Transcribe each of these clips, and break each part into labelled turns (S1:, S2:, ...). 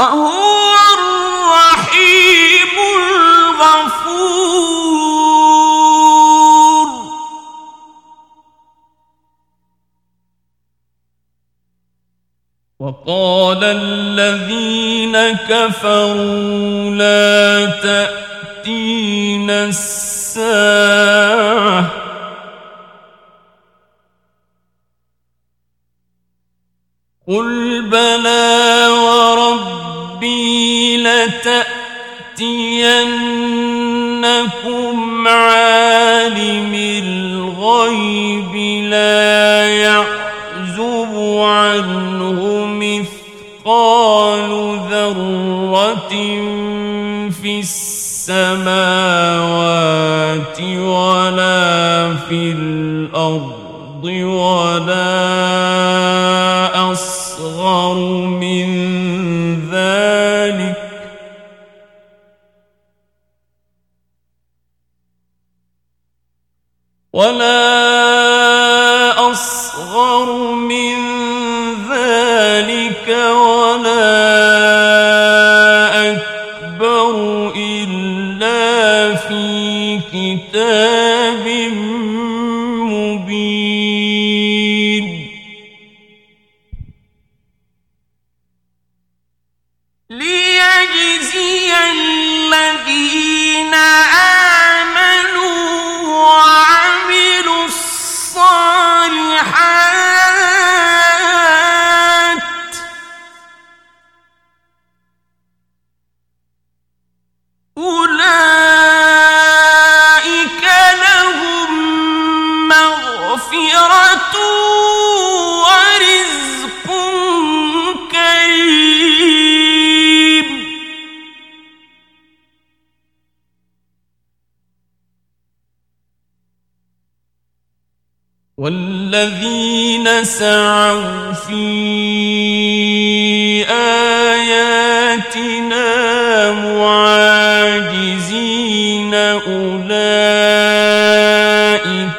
S1: وهو الرحيم الغفور وقال الذين كفروا لا تأتينا الساعة الغيب لا يعزب عنه مثقال ذرة في السماوات ولا في الأرض ولا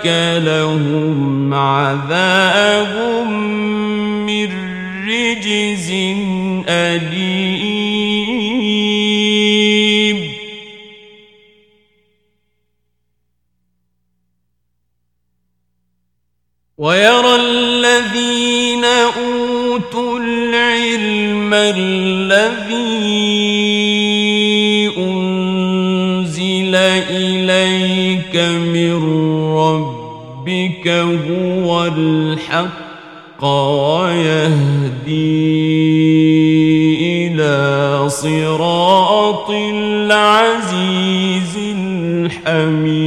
S1: أولئك لهم عذاب من رجز أليم. ويرى الذين أوتوا العلم الذي أنزل إليك من ربك هو الحق ويهدي إلى صراط العزيز الحميد.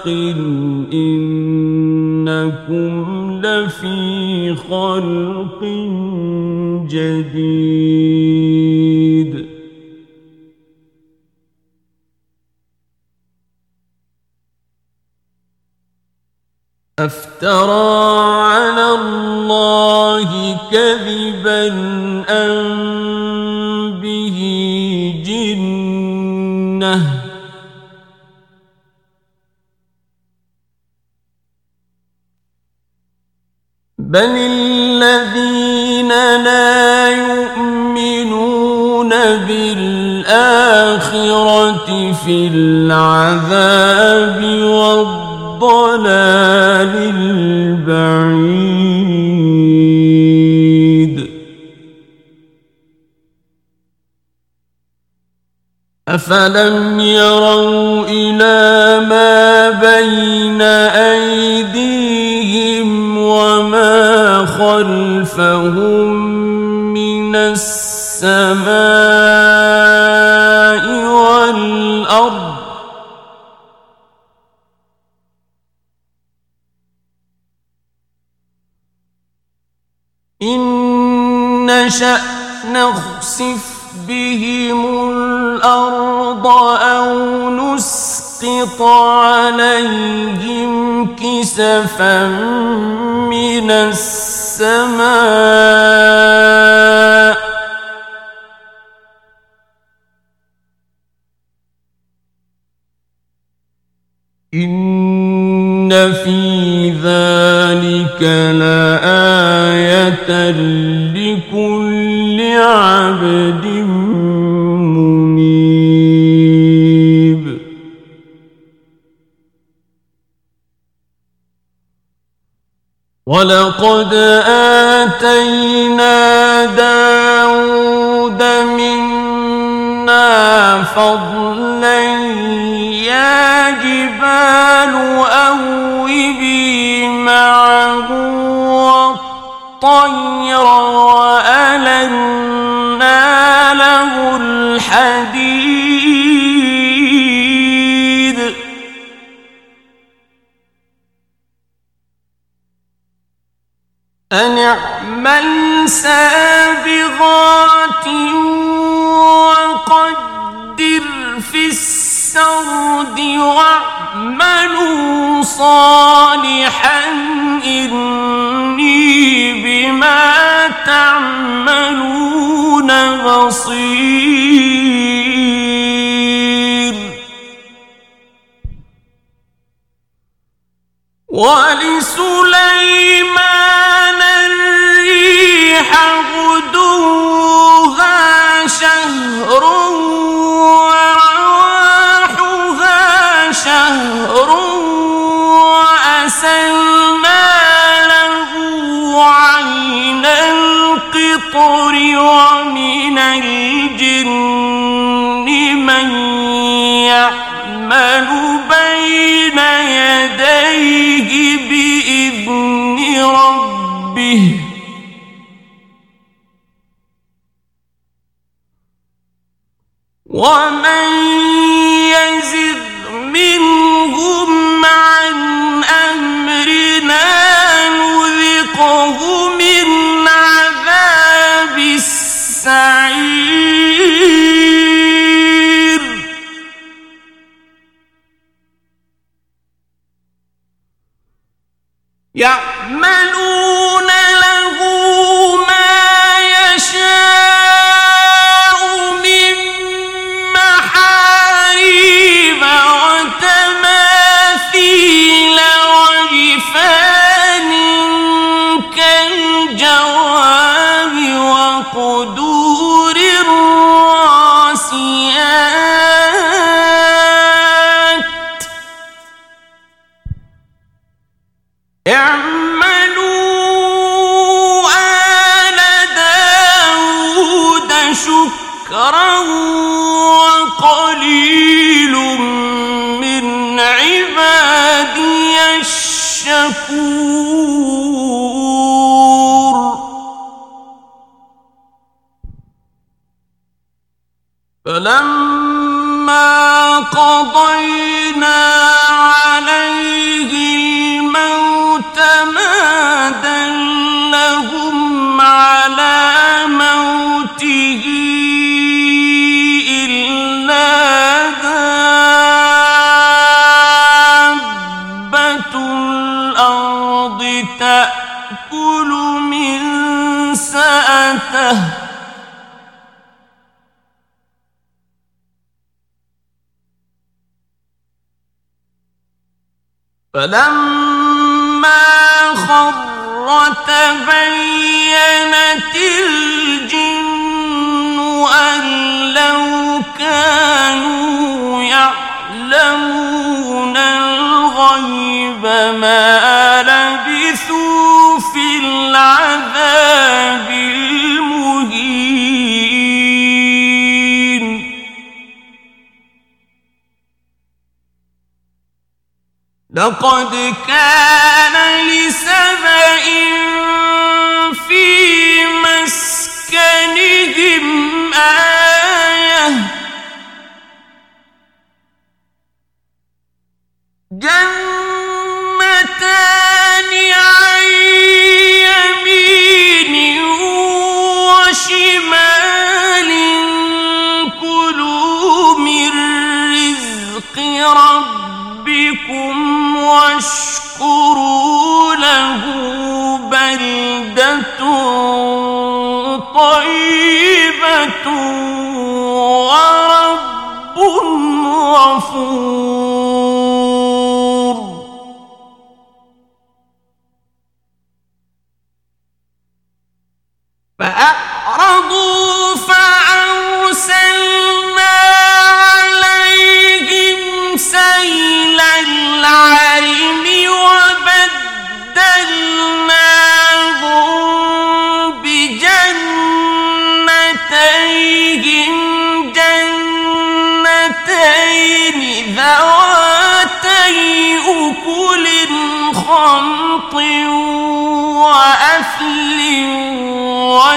S1: حق إنكم لفي خلق جديد أفترى على الله كذبا بل الذين لا يؤمنون بالآخرة في العذاب والضلال البعيد أفلم يروا إلى خلفهم من السماء والأرض إن نشأ نخسف بهم الأرض أو نسقط عليهم كسفا من السماء. إن في ذلك لآية ولقد آتينا داود منا فضلا يا جبال أوبي معه والطير السرد واعملوا صالحا إني بما تعملون بصير ولسليمان الريح غدوها شهر وأسلنا له عين القطر ومن الجن من يعمل بين يديه بإذن ربه ومن فلما قضينا Ah لقد كان لسبئ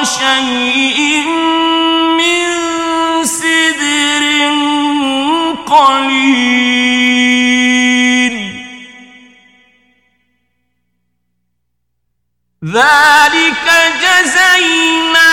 S1: شيء من سدر قليل. ذلك جزيناه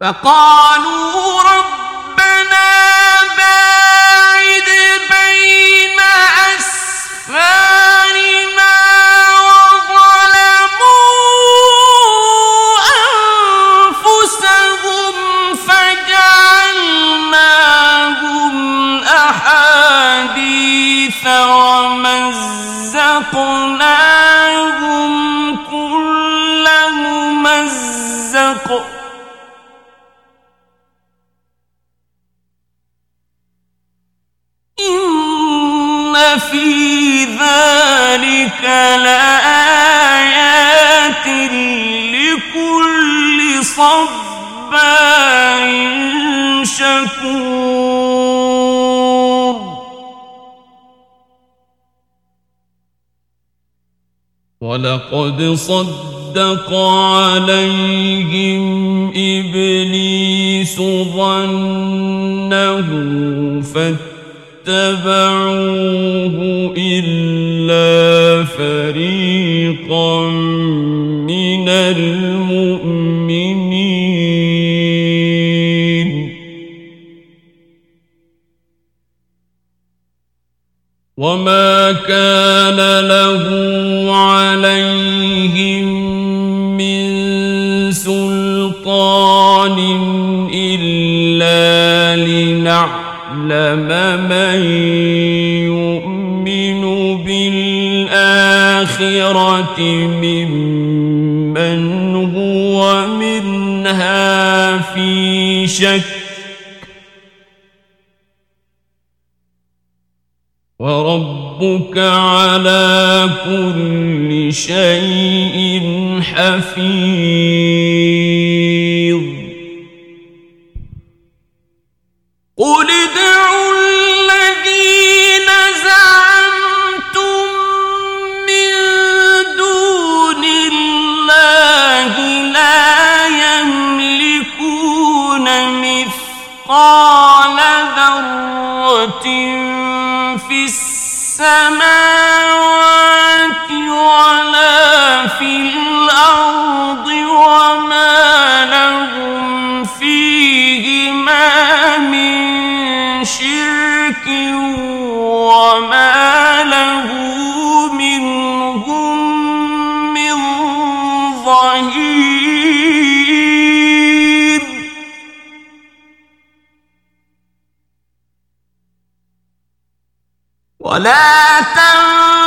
S1: فقالوا وقد صدق عليهم إبليس ظنه فاتبعوه إلا فريقا من المؤمنين. وما كان له شك. وربك على كل شيء حفيظ. مثقال ذرة السماوات ولا في الأرض وما لهم فيهما من شرك تم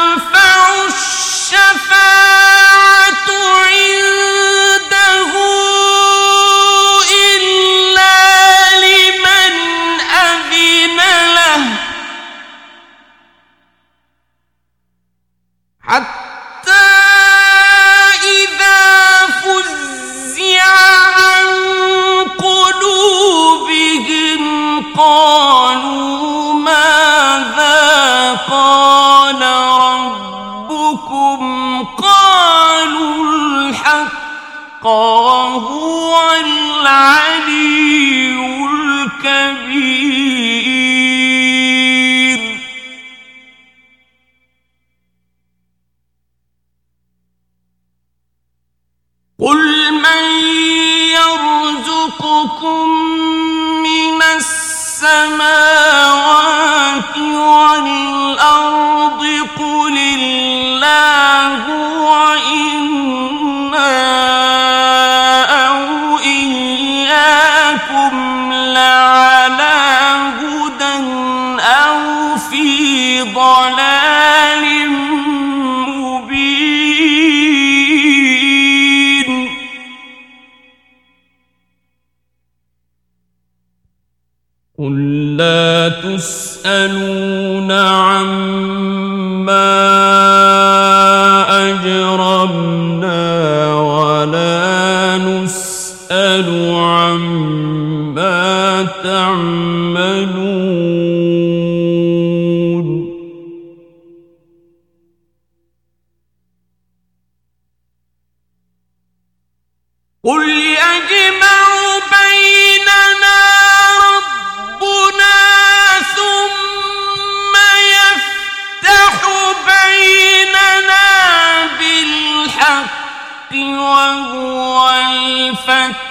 S1: وهو العلي الكبير. قل يجمع بيننا ربنا ثم يفتح بيننا بالحق وهو الفتح.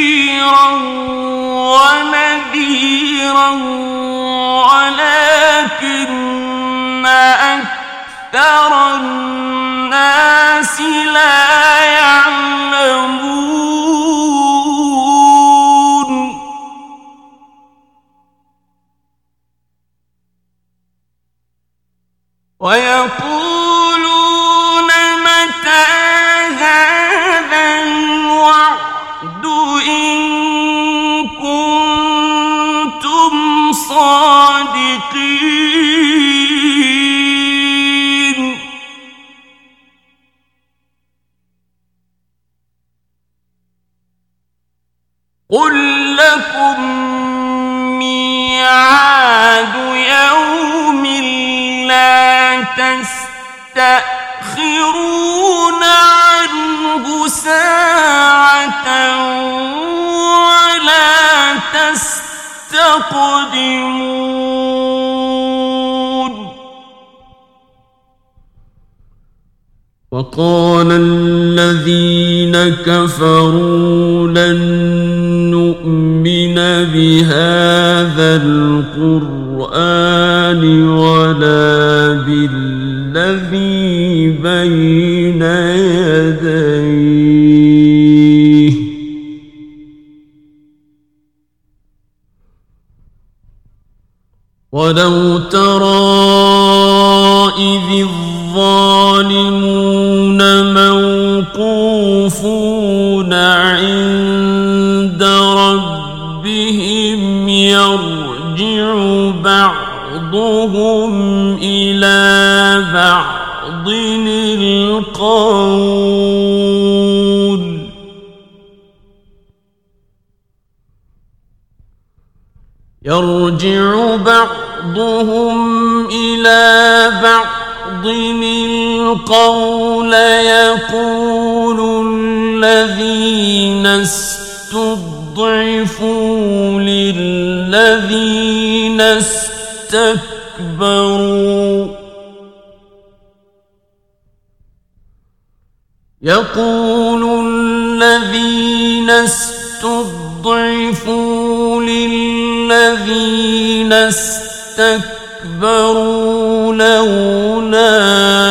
S2: وقال الذين كفروا لن نؤمن بهذا استكبروا يقول الذين استضعفوا للذين استكبروا لولا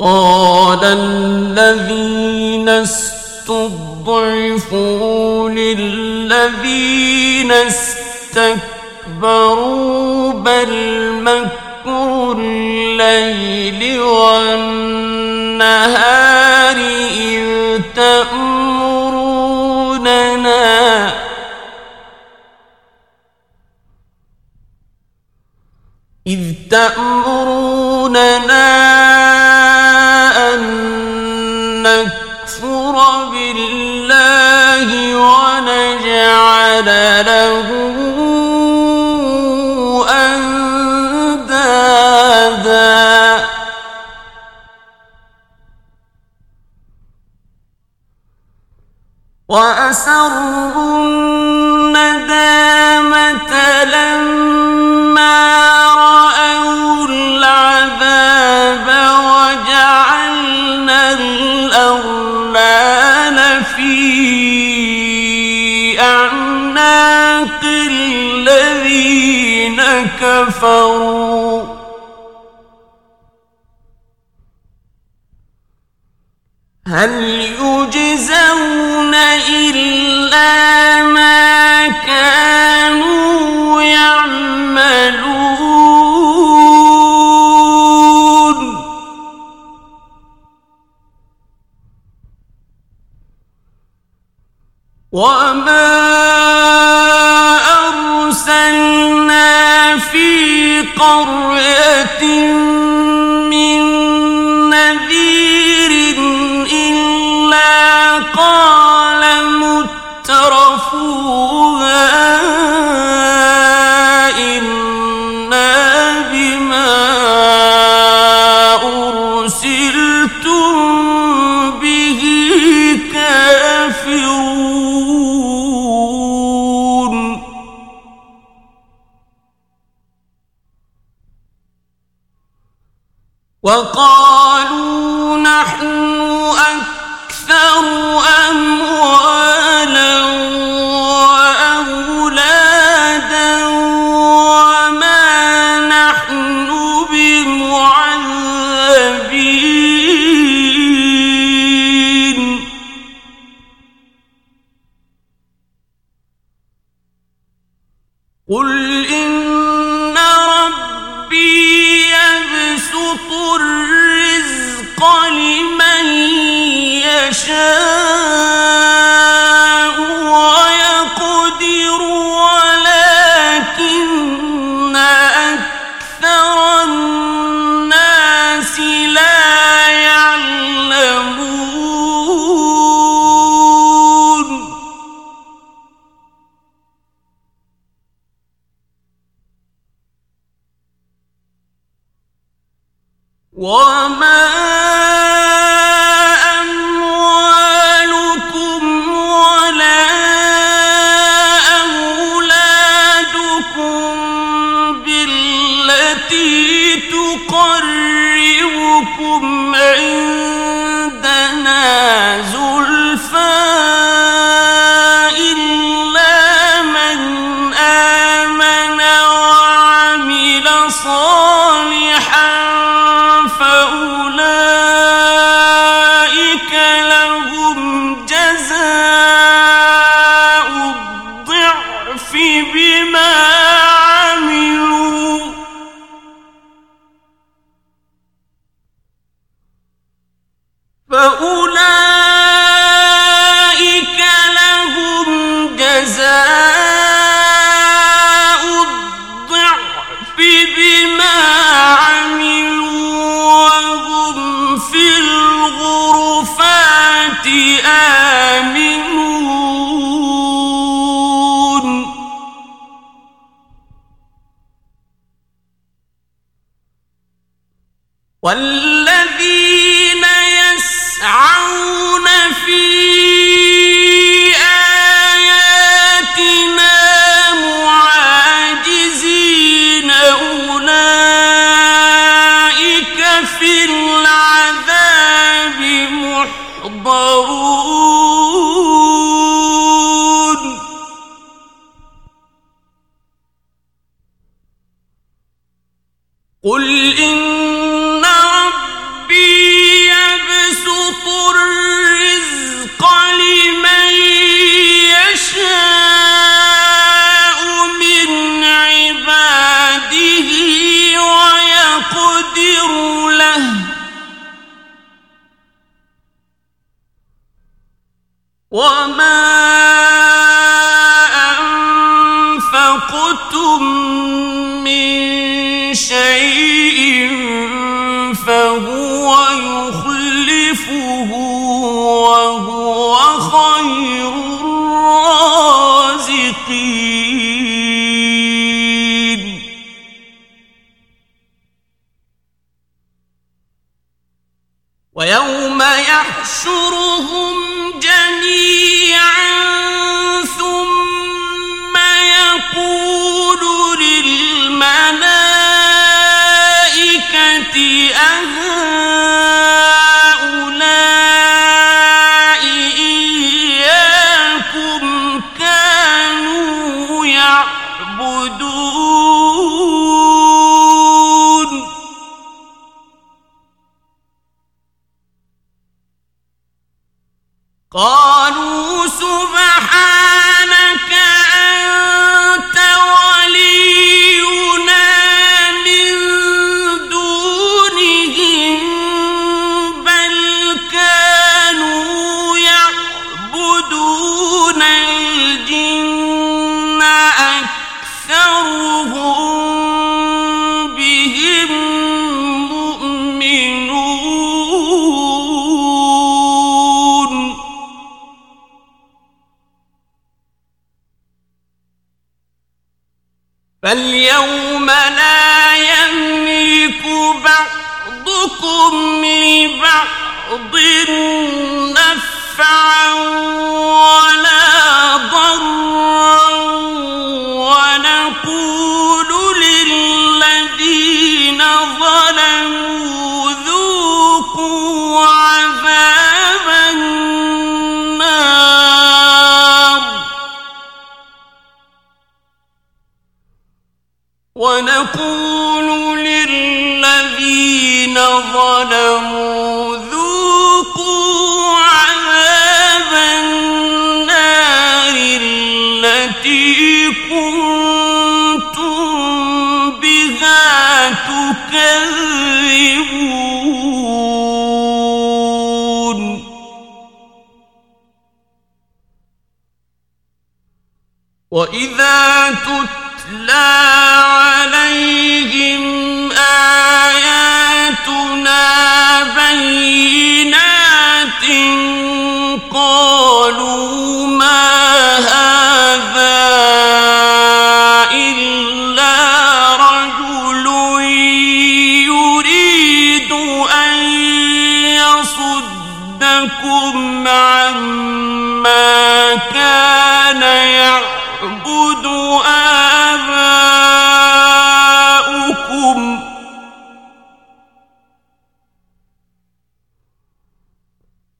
S2: وقال الذين استضعفوا للذين استكبروا بل مكر الليل والنهار إذ تأمروننا. إذ تأمروننا ونجعل له كفروا. هل يجزون ¡Hola! صالحا. قل إن ربي يبسط الرزق لمن يشاء من عباده ويقدر له وما يحشرهم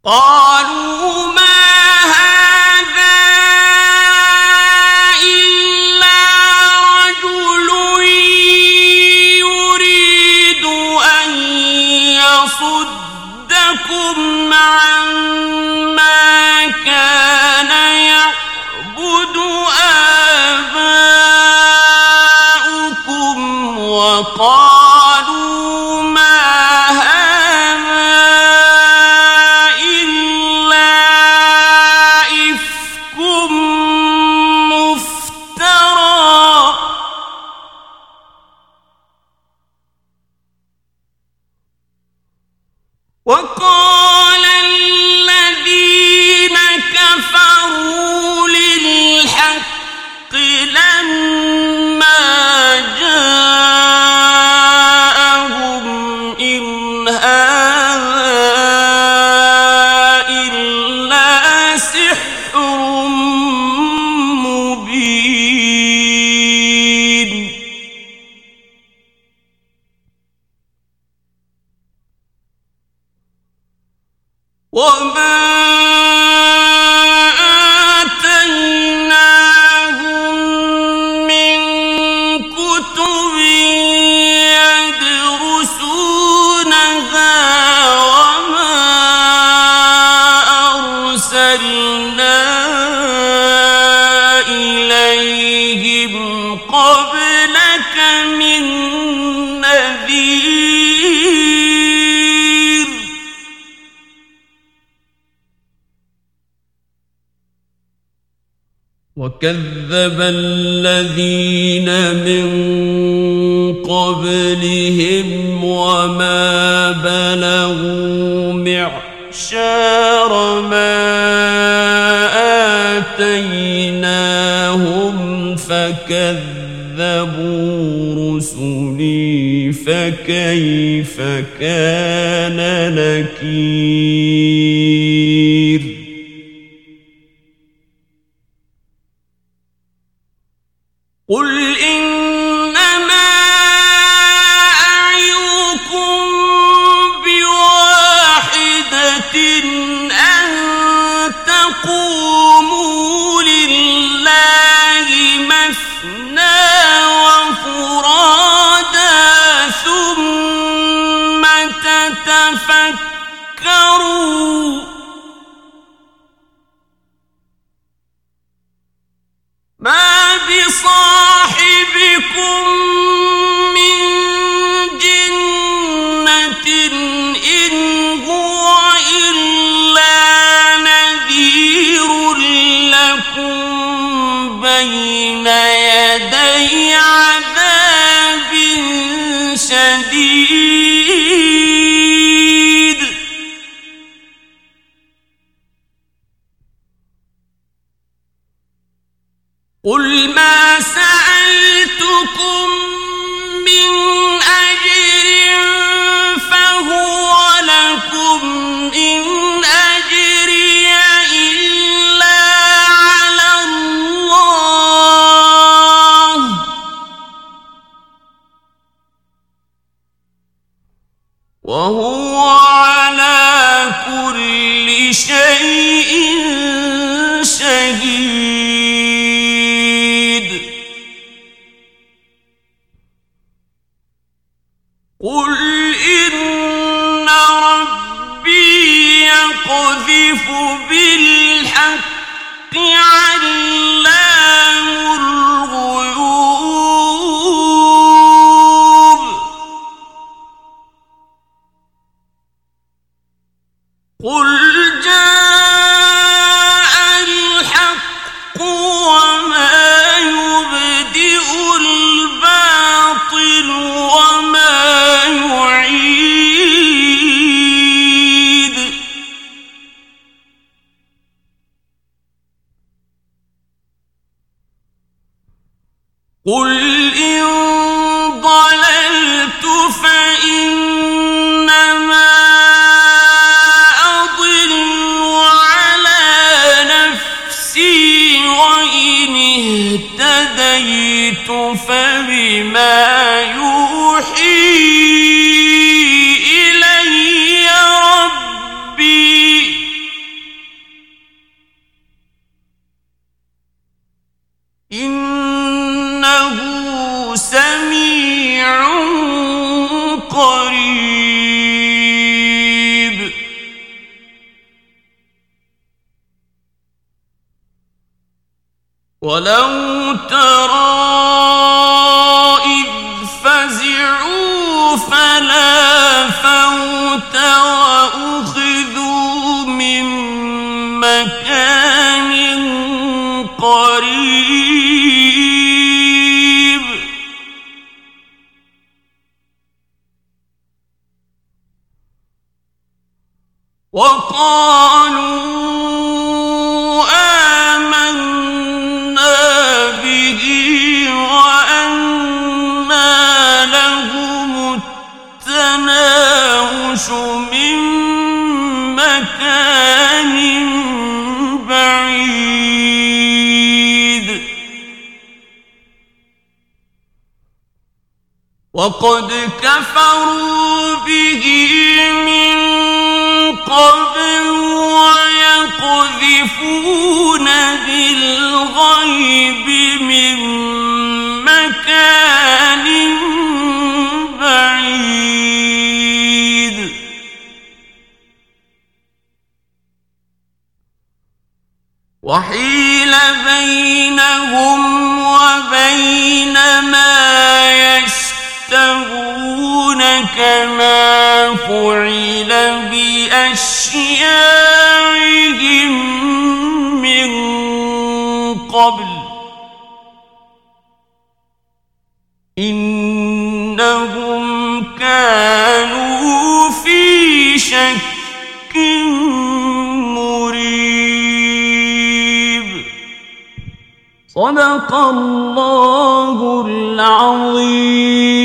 S2: قالوا 我们 كذب الذين من قبلهم وما بلغوا معشار ما آتيناهم فكذبوا رسلي فكيف كان نكير وهو وإن اهتديت فبما يوحي وقد كفروا به من قبل ويقذفون بالغيب من مكان وحيل بينهم وبين ما كما فعل بأشياعهم من قبل. إنهم كانوا في شك صدق الله العظيم.